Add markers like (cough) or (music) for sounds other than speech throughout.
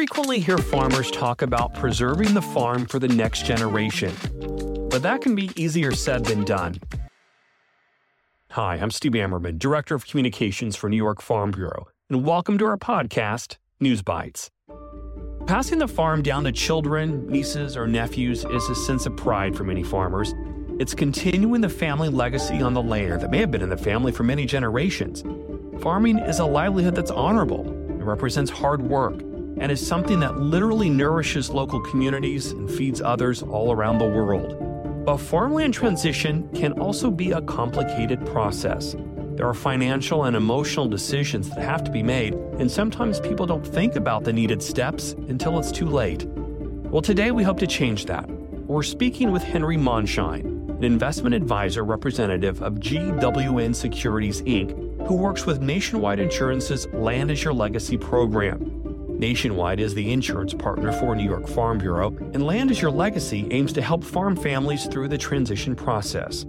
frequently hear farmers talk about preserving the farm for the next generation, but that can be easier said than done. Hi, I'm Steve Ammerman, Director of Communications for New York Farm Bureau, and welcome to our podcast, News Bytes. Passing the farm down to children, nieces, or nephews is a sense of pride for many farmers. It's continuing the family legacy on the land that may have been in the family for many generations. Farming is a livelihood that's honorable, it represents hard work, and is something that literally nourishes local communities and feeds others all around the world. But farmland transition can also be a complicated process. There are financial and emotional decisions that have to be made, and sometimes people don't think about the needed steps until it's too late. Well, today we hope to change that. We're speaking with Henry Mondschein, an investment advisor representative of GWN Securities Inc., who works with Nationwide Insurance's Land as Your Legacy program. Nationwide is the insurance partner for New York Farm Bureau, and Land as Your Legacy aims to help farm families through the transition process.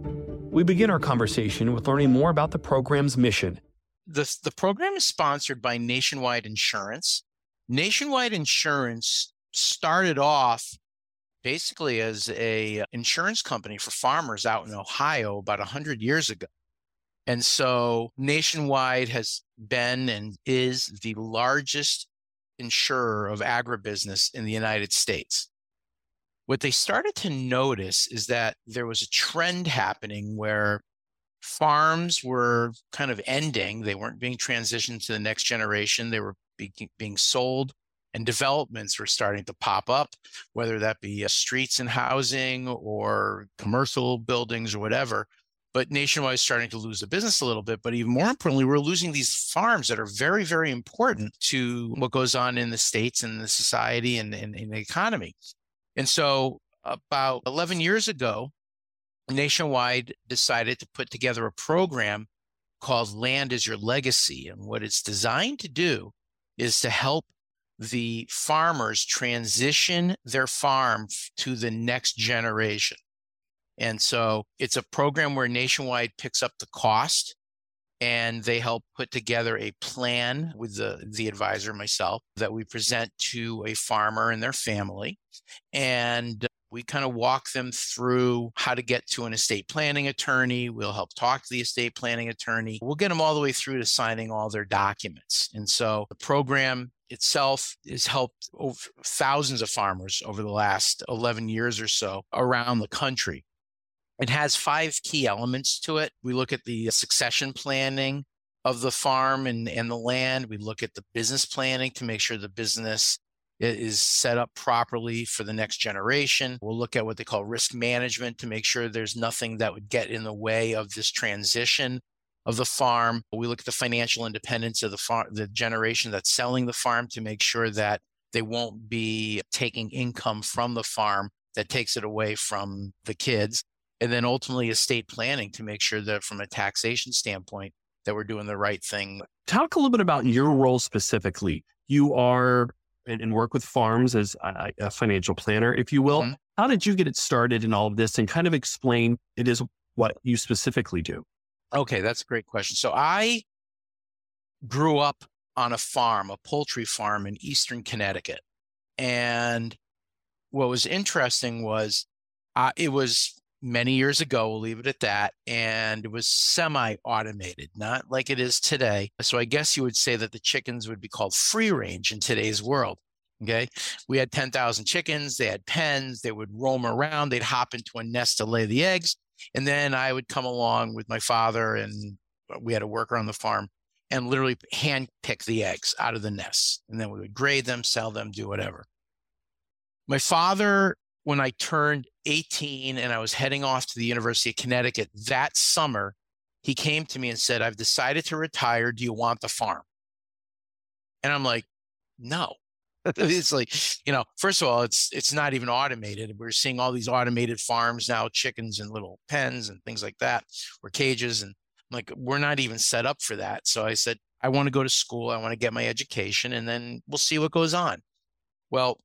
We begin our conversation with learning more about the program's mission. The, the program is sponsored by Nationwide Insurance. Nationwide Insurance started off basically as a insurance company for farmers out in Ohio about 100 years ago. And so Nationwide has been and is the largest insurer of agribusiness in the United States. What they started to notice is that there was a trend happening where farms were kind of ending. They weren't being transitioned to the next generation. They were be- being sold, and developments were starting to pop up, whether that be uh, streets and housing or commercial buildings or whatever but Nationwide is starting to lose the business a little bit. But even more importantly, we're losing these farms that are very, very important to what goes on in the states and the society and, and the economy. And so, about 11 years ago, Nationwide decided to put together a program called Land as Your Legacy. And what it's designed to do is to help the farmers transition their farm to the next generation. And so it's a program where Nationwide picks up the cost and they help put together a plan with the, the advisor, myself, that we present to a farmer and their family. And we kind of walk them through how to get to an estate planning attorney. We'll help talk to the estate planning attorney. We'll get them all the way through to signing all their documents. And so the program itself has helped thousands of farmers over the last 11 years or so around the country. It has five key elements to it. We look at the succession planning of the farm and, and the land. We look at the business planning to make sure the business is set up properly for the next generation. We'll look at what they call risk management to make sure there's nothing that would get in the way of this transition of the farm. We look at the financial independence of the farm, the generation that's selling the farm to make sure that they won't be taking income from the farm that takes it away from the kids and then ultimately estate planning to make sure that from a taxation standpoint that we're doing the right thing. Talk a little bit about your role specifically. You are and, work with farms as a, a, financial planner, if you will. Mm-hmm. How did you get it started in all of this and kind of explain it is what you specifically do? Okay, that's a great question. So I grew up on a farm, a poultry farm in Eastern Connecticut. And what was interesting was uh, it was many years ago, we'll leave it at that. And it was semi automated, not like it is today. So I guess you would say that the chickens would be called free range in today's world. Okay. We had 10,000 chickens. They had pens. They would roam around. They'd hop into a nest to lay the eggs. And then I would come along with my father, and uh, we had a worker on the farm and literally hand pick the eggs out of the nests. And then we would grade them, sell them, do whatever. My father when I turned 18 and I was heading off to the University of Connecticut that summer, he came to me and said, I've decided to retire. Do you want the farm? And I'm like, no. (laughs) it's like, you know, first of all, it's it's not even automated. We're seeing all these automated farms now, chickens and little pens and things like that, or cages. And I'm like, we're not even set up for that. So I said, I want to go to school, I want to get my education, and then we'll see what goes on. Well,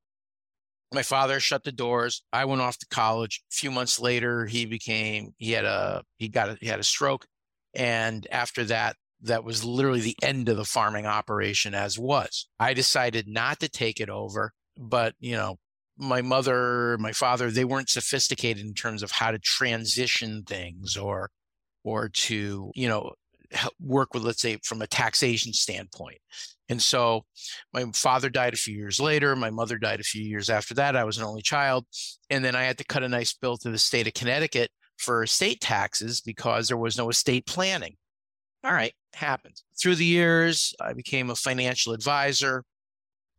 my father shut the doors. I went off to college. A few months later, he became he had a he got a, he had a stroke, and after that, that was literally the end of the farming operation as was. I decided not to take it over, but you know, my mother, my father, they weren't sophisticated in terms of how to transition things or or to, you know, work with let's say from a taxation standpoint. And so my father died a few years later, my mother died a few years after that. I was an only child, and then I had to cut a nice bill to the state of Connecticut for estate taxes because there was no estate planning. All right, happens. Through the years, I became a financial advisor.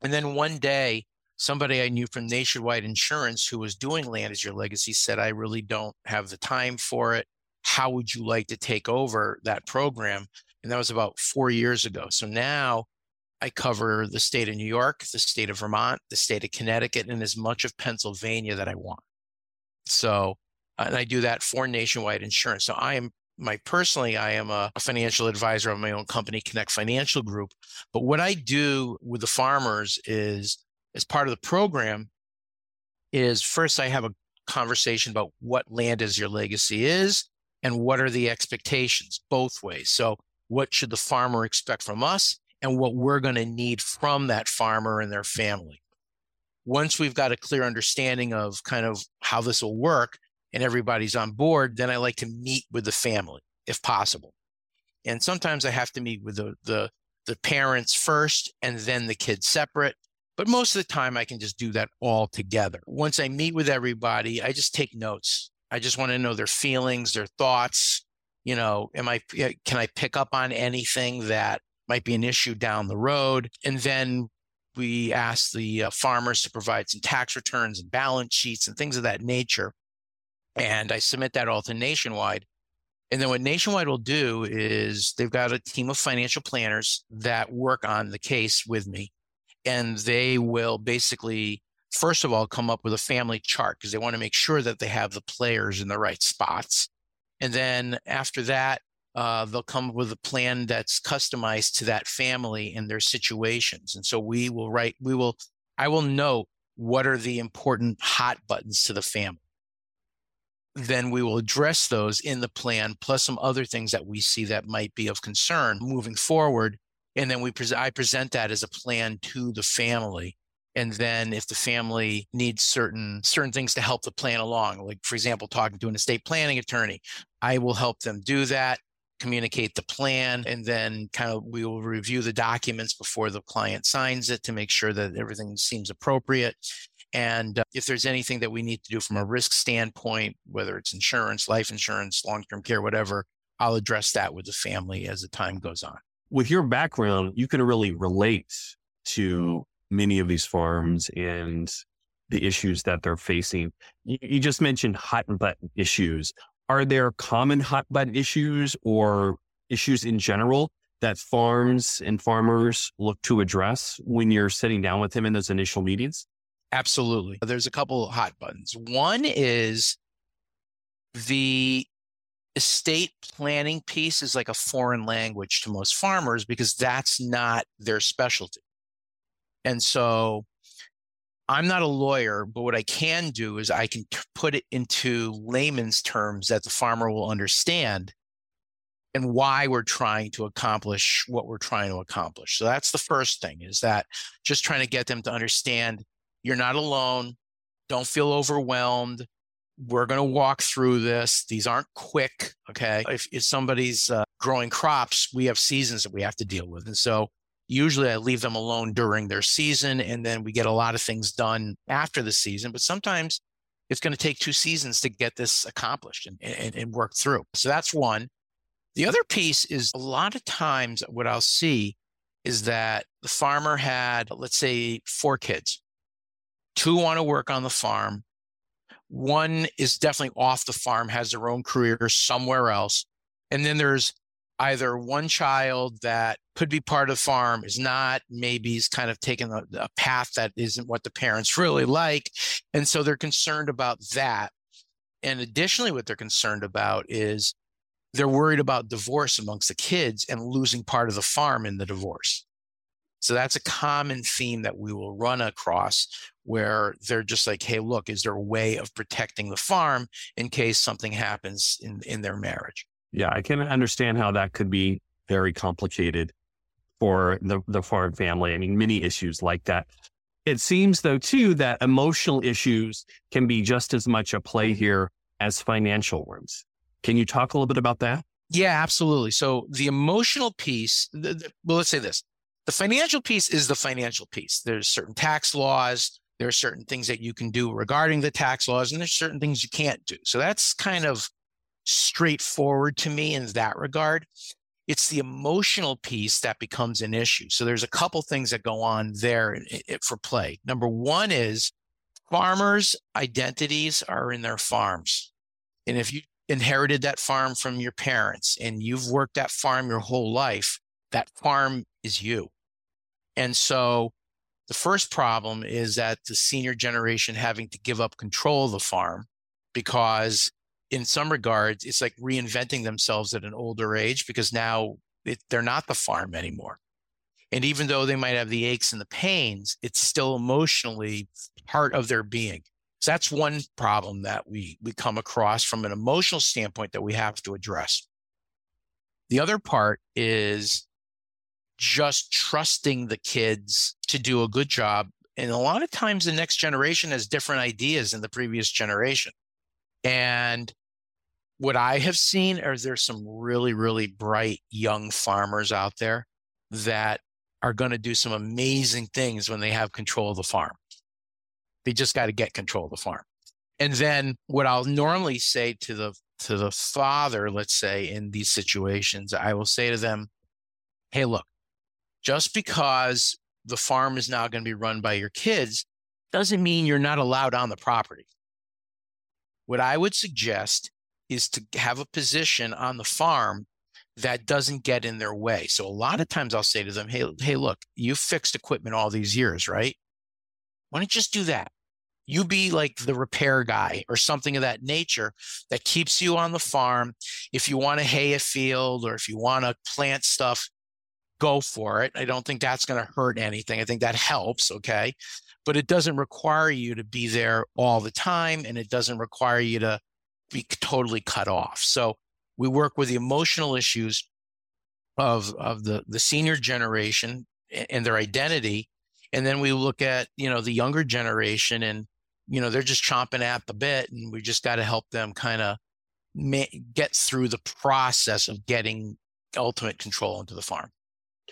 And then one day, somebody I knew from Nationwide Insurance who was doing Land as Your Legacy said, I really don't have the time for it. How would you like to take over that program? And that was about four years ago. So now I cover the state of New York, the state of Vermont, the state of Connecticut, and as much of Pennsylvania that I want. So, and I do that for nationwide insurance. So I am my personally, I am a, financial advisor of my own company, Connect Financial Group. But what I do with the farmers is, as part of the program, is first I have a conversation about what land is your legacy is and what are the expectations both ways. So, what should the farmer expect from us and what we're going to need from that farmer and their family? Once we've got a clear understanding of kind of how this will work, and everybody's on board, then I like to meet with the family if possible. And sometimes I have to meet with the, the, the parents first and then the kids separate. But most of the time, I can just do that all together. Once I meet with everybody, I just take notes. I just want to know their feelings, their thoughts. You know, am I can I pick up on anything that might be an issue down the road? And then we ask the uh, farmers to provide some tax returns and balance sheets and things of that nature and I submit that all to Nationwide. And then what Nationwide will do is they've got a team of financial planners that work on the case with me. And they will basically, first of all, come up with a family chart because they want to make sure that they have the players in the right spots. And then after that, uh, they'll come up with a plan that's customized to that family and their situations. And so we will write, we will, I will note what are the important hot buttons to the family then we will address those in the plan, plus some other things that we see that might be of concern moving forward. And then we pre- I present that as a plan to the family. And then if the family needs certain certain things to help the plan along, like for example, talking to an estate planning attorney, I will help them do that, communicate the plan, and then kind of we will review the documents before the client signs it to make sure that everything seems appropriate. And uh, if there's anything that we need to do from a risk standpoint, whether it's insurance, life insurance, long term care, whatever, I'll address that with the family as the time goes on. With your background, you can really relate to many of these farms and the issues that they're facing. You, you just mentioned hot button issues. Are there common hot button issues or issues in general that farms and farmers look to address when you're sitting down with them in those initial meetings? Absolutely. There's a couple hot buttons. One is the estate planning piece is like a foreign language to most farmers because that's not their specialty. And so I'm not a lawyer, but what I can do is I can put it into layman's terms that the farmer will understand and why we're trying to accomplish what we're trying to accomplish. So that's the first thing is that just trying to get them to understand you're not alone. Don't feel overwhelmed. We're going to walk through this. These aren't quick. Okay. If, if somebody's uh, growing crops, we have seasons that we have to deal with. And so usually I leave them alone during their season and then we get a lot of things done after the season. But sometimes it's going to take two seasons to get this accomplished and, and, and work through. So that's one. The other piece is a lot of times what I'll see is that the farmer had, let's say, four kids Two want to work on the farm. One is definitely off the farm, has their own career somewhere else. And then there's either one child that could be part of the farm, is not, maybe is kind of taking a, a path that isn't what the parents really like. And so they're concerned about that. And additionally, what they're concerned about is they're worried about divorce amongst the kids and losing part of the farm in the divorce. So that's a common theme that we will run across where they're just like, hey, look, is there a way of protecting the farm in case something happens in, in their marriage? Yeah, I can understand how that could be very complicated for the, the farm family. I mean, many issues like that. It seems though too that emotional issues can be just as much a play here as financial ones. Can you talk a little bit about that? Yeah, absolutely. So the emotional piece, the, the, well, let's say this. The financial piece is the financial piece. There's certain tax laws, there are certain things that you can do regarding the tax laws, and there's certain things you can't do. So that's kind of straightforward to me in that regard. It's the emotional piece that becomes an issue. So there's a couple things that go on there for play. Number one is farmers' identities are in their farms. And if you inherited that farm from your parents and you've worked that farm your whole life, that farm is you. And so the first problem is that the senior generation having to give up control of the farm because in some regards it's like reinventing themselves at an older age because now it, they're not the farm anymore. And even though they might have the aches and the pains, it's still emotionally part of their being. So that's one problem that we we come across from an emotional standpoint that we have to address. The other part is just trusting the kids to do a good job. And a lot of times the next generation has different ideas than the previous generation. And what I have seen is there's some really, really bright young farmers out there that are going to do some amazing things when they have control of the farm. They just got to get control of the farm. And then what I'll normally say to the to the father, let's say in these situations, I will say to them, "Hey, look, just because the farm is now going to be run by your kids doesn't mean you're not allowed on the property. What I would suggest is to have a position on the farm that doesn't get in their way. So a lot of times I'll say to them, "Hey, hey, look, you've fixed equipment all these years, right? Why don't you just do that? You be like the repair guy or something of that nature that keeps you on the farm. If you want to hay a field or if you want to plant stuff, go for it. I don't think that's going to hurt anything. I think that helps. Okay. But it doesn't require you to be there all the time and it doesn't require you to be totally cut off. So we work with the emotional issues of, of the, the senior generation and their identity. And then we look at, you know, the younger generation and, you know, they're just chomping at the bit and we just got to help them kind of ma- get through the process of getting ultimate control into the farm.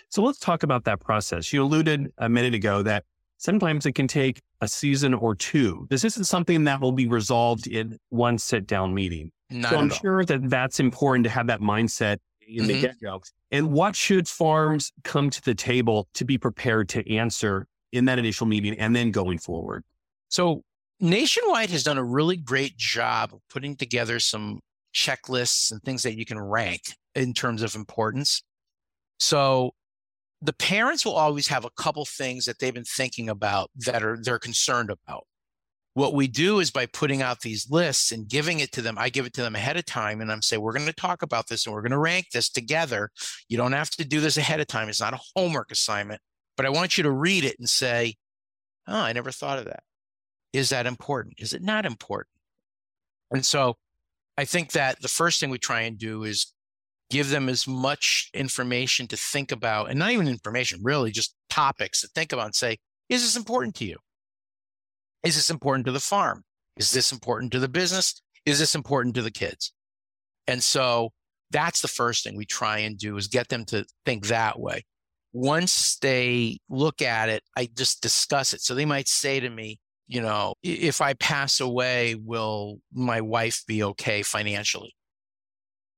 So let's talk about that process. You alluded a minute ago that sometimes it can take a season or two. This isn't something that will be resolved in one sit down meeting. Not so I'm sure that that's important to have that mindset in mm-hmm. the get go. And what should farms come to the table to be prepared to answer in that initial meeting and then going forward? So Nationwide has done a really great job of putting together some checklists and things that you can rank in terms of importance. So the parents will always have a couple things that they've been thinking about that are they're concerned about. What we do is by putting out these lists and giving it to them, I give it to them ahead of time and I'm saying, we're going to talk about this and we're going to rank this together. You don't have to do this ahead of time. It's not a homework assignment, but I want you to read it and say, oh, I never thought of that. Is that important? Is it not important? And so I think that the first thing we try and do is give them as much information to think about and not even information, really just topics to think about and say, is this important to you? Is this important to the farm? Is this important to the business? Is this important to the kids? And so that's the first thing we try and do is get them to think that way. Once they look at it, I just discuss it. So they might say to me, you know, if I pass away, will my wife be okay financially?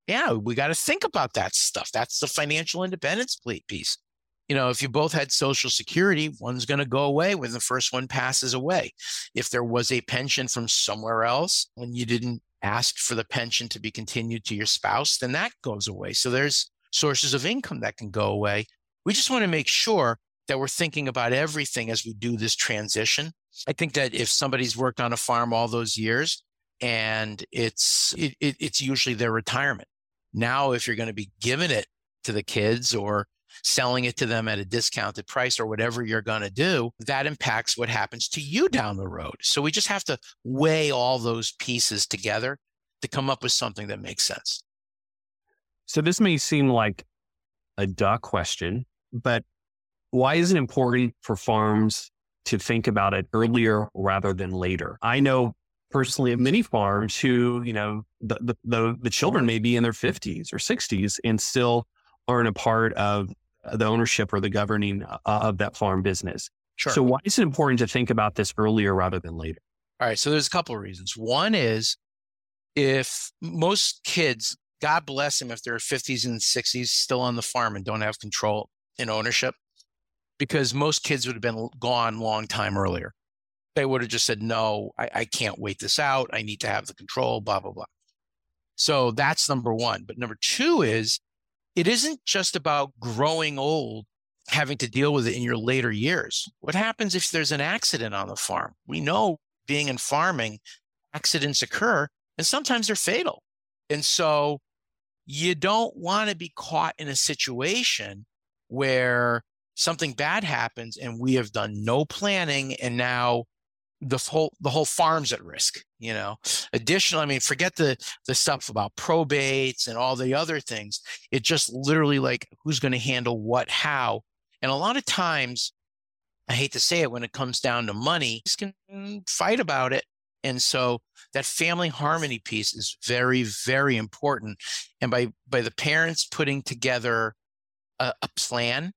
Yeah, we got to think about that stuff. That's the financial independence piece. You know, if you both had Social Security, one's going to go away when the first one passes away. If there was a pension from somewhere else when you didn't ask for the pension to be continued to your spouse, then that goes away. So there's sources of income that can go away. We just want to make sure that we're thinking about everything as we do this transition. I think that if somebody's worked on a farm all those years and it's it, it, it's usually their retirement now, if you're going to be giving it to the kids or selling it to them at a discounted price or whatever you're going to do, that impacts what happens to you down the road. So we just have to weigh all those pieces together to come up with something that makes sense. So this may seem like a duh question, but why is it important for farms to think about it earlier rather than later? I know personally of many farms who, you know, the, the, the, the children may be in their 50s or 60s and still aren't a part of the ownership or the governing uh, of that farm business. Sure. So why is it important to think about this earlier rather than later? All right. So there's a couple of reasons. One is if most kids, God bless them if they're 50s and 60s still on the farm and don't have control and ownership, because most kids would have been gone long time earlier. They would have just said, no, I, I can't wait this out. I need to have the control, blah, blah, blah. So that's number one. But number two is it isn't just about growing old having to deal with it in your later years. What happens if there's an accident on the farm? We know being in farming, accidents occur and sometimes they're fatal. And so you don't want to be caught in a situation where something bad happens and we have done no planning and now the whole the whole farm's at risk you know additionally i mean forget the the stuff about probates and all the other things it just literally like who's going to handle what how and a lot of times, I hate to say it, when it comes down to money, you can fight about it. And so that family harmony piece is very, very important. And by by the parents putting together a, a plan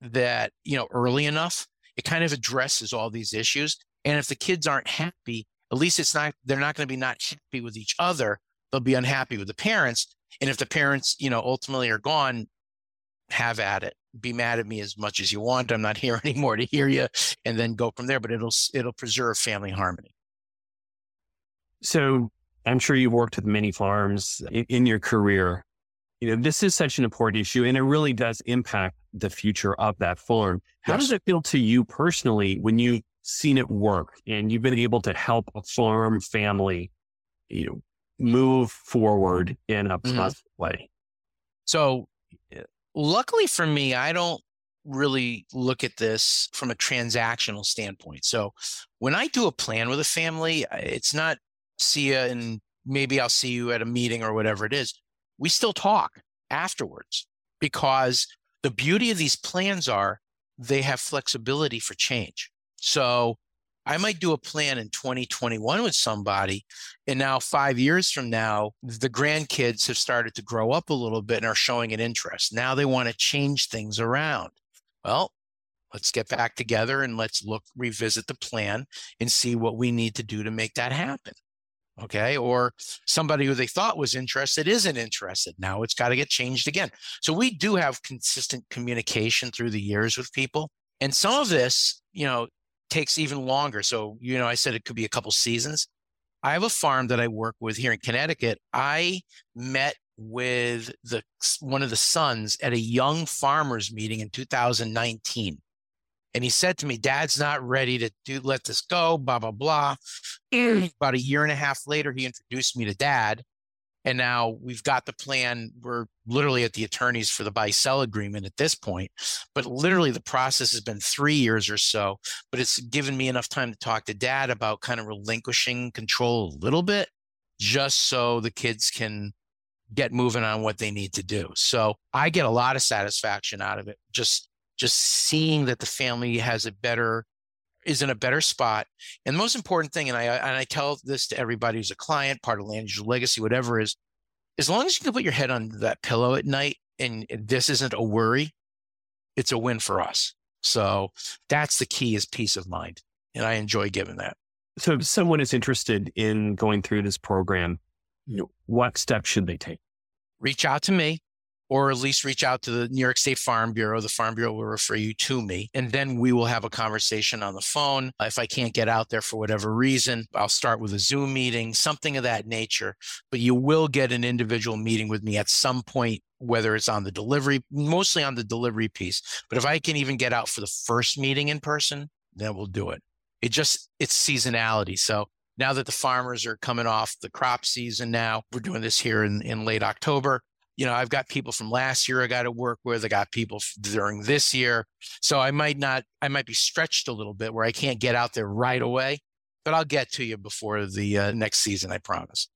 that, you know, early enough, it kind of addresses all these issues. And if the kids aren't happy, at least it's not they're not going to be not happy with each other. They'll be unhappy with the parents. And if the parents, you know, ultimately are gone, have at it be mad at me as much as you want. I'm not (laughs) here anymore to hear you, and then go from there. But it'll it'll preserve family harmony. So I'm sure you've worked with many farms in, your career. You know, this is such an important issue, and it really does impact the future of that farm. How yes. does it feel to you personally when you've seen it work and you've been able to help a farm family, you know, move forward in a mm-hmm. positive way? So Luckily for me, I don't really look at this from a transactional standpoint. So when I do a plan with a family, it's not see you and maybe I'll see you at a meeting or whatever it is. We still talk afterwards because the beauty of these plans are they have flexibility for change. So I might do a plan in 2021 with somebody. And now, five years from now, the grandkids have started to grow up a little bit and are showing an interest. Now they want to change things around. Well, let's get back together and let's look, revisit the plan and see what we need to do to make that happen. Okay. Or somebody who they thought was interested isn't interested. Now it's got to get changed again. So we do have consistent communication through the years with people. And some of this, you know, takes even longer. So, you know, I said it could be a couple seasons. I have a farm that I work with here in Connecticut. I met with the one of the sons at a young farmers meeting in 2019. And he said to me, Dad's not ready to do let this go, blah, blah, blah. Mm. About a year and a half later, he introduced me to dad. And now we've got the plan. We're literally at the attorneys for the buy sell agreement at this point. But literally, the process has been three years or so. But it's given me enough time to talk to dad about kind of relinquishing control a little bit, just so the kids can get moving on what they need to do. So I get a lot of satisfaction out of it. Just just seeing that the family has a better is in a better spot. And the most important thing, and I and I tell this to everybody who's a client, part of Land Legacy, whatever is, as long as you can put your head on that pillow at night and this isn't a worry, it's a win for us. So that's the key is peace of mind. And I enjoy giving that. So if someone is interested in going through this program, you know, what steps should they take? Reach out to me or at least reach out to the New York State Farm Bureau. The Farm Bureau will refer you to me, and then we will have a conversation on the phone. Uh, if I can't get out there for whatever reason, I'll start with a Zoom meeting, something of that nature. But you will get an individual meeting with me at some point, whether it's on the delivery, mostly on the delivery piece. But if I can even get out for the first meeting in person, then we'll do it. It just, it's seasonality. So now that the farmers are coming off the crop season now, we're doing this here in, in late October you know, I've got people from last year I got to work with. I got people during this year. So I might not, I might be stretched a little bit where I can't get out there right away, but I'll get to you before the uh, next season, I promise.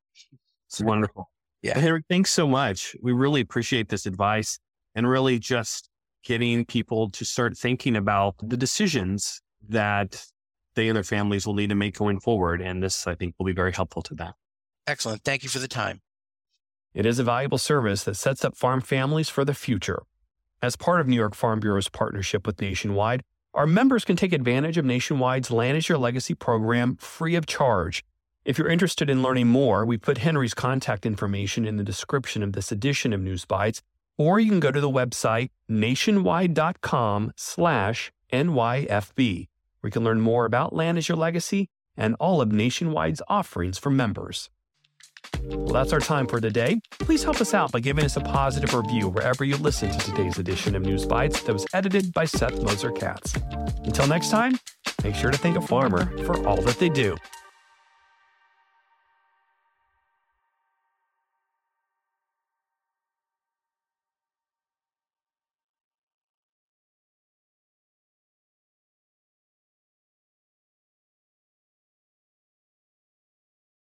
It's wonderful. Yeah. Henry, thanks so much. We really appreciate this advice. and really just getting people to start thinking about the decisions that they and their families will need to make going forward. And this, I think, will be very helpful to them. Excellent. Thank you for the time. It is a valuable service that sets up farm families for the future. As part of New York Farm Bureau's partnership with Nationwide, our members can take advantage of Nationwide's Land as Your Legacy program free of charge. If you're interested in learning more, we put Henry's contact information in the description of this edition of News Bytes, or you can go to the website nationwide.com slash NYFB, where you can learn more about Land as Your Legacy and all of Nationwide's offerings for members. Well, that's our time for today. Please help us out by giving us a positive review wherever you listen to today's edition of News Bytes that was edited by Seth Moser Katz. Until next time, make sure to thank a farmer for all that they do.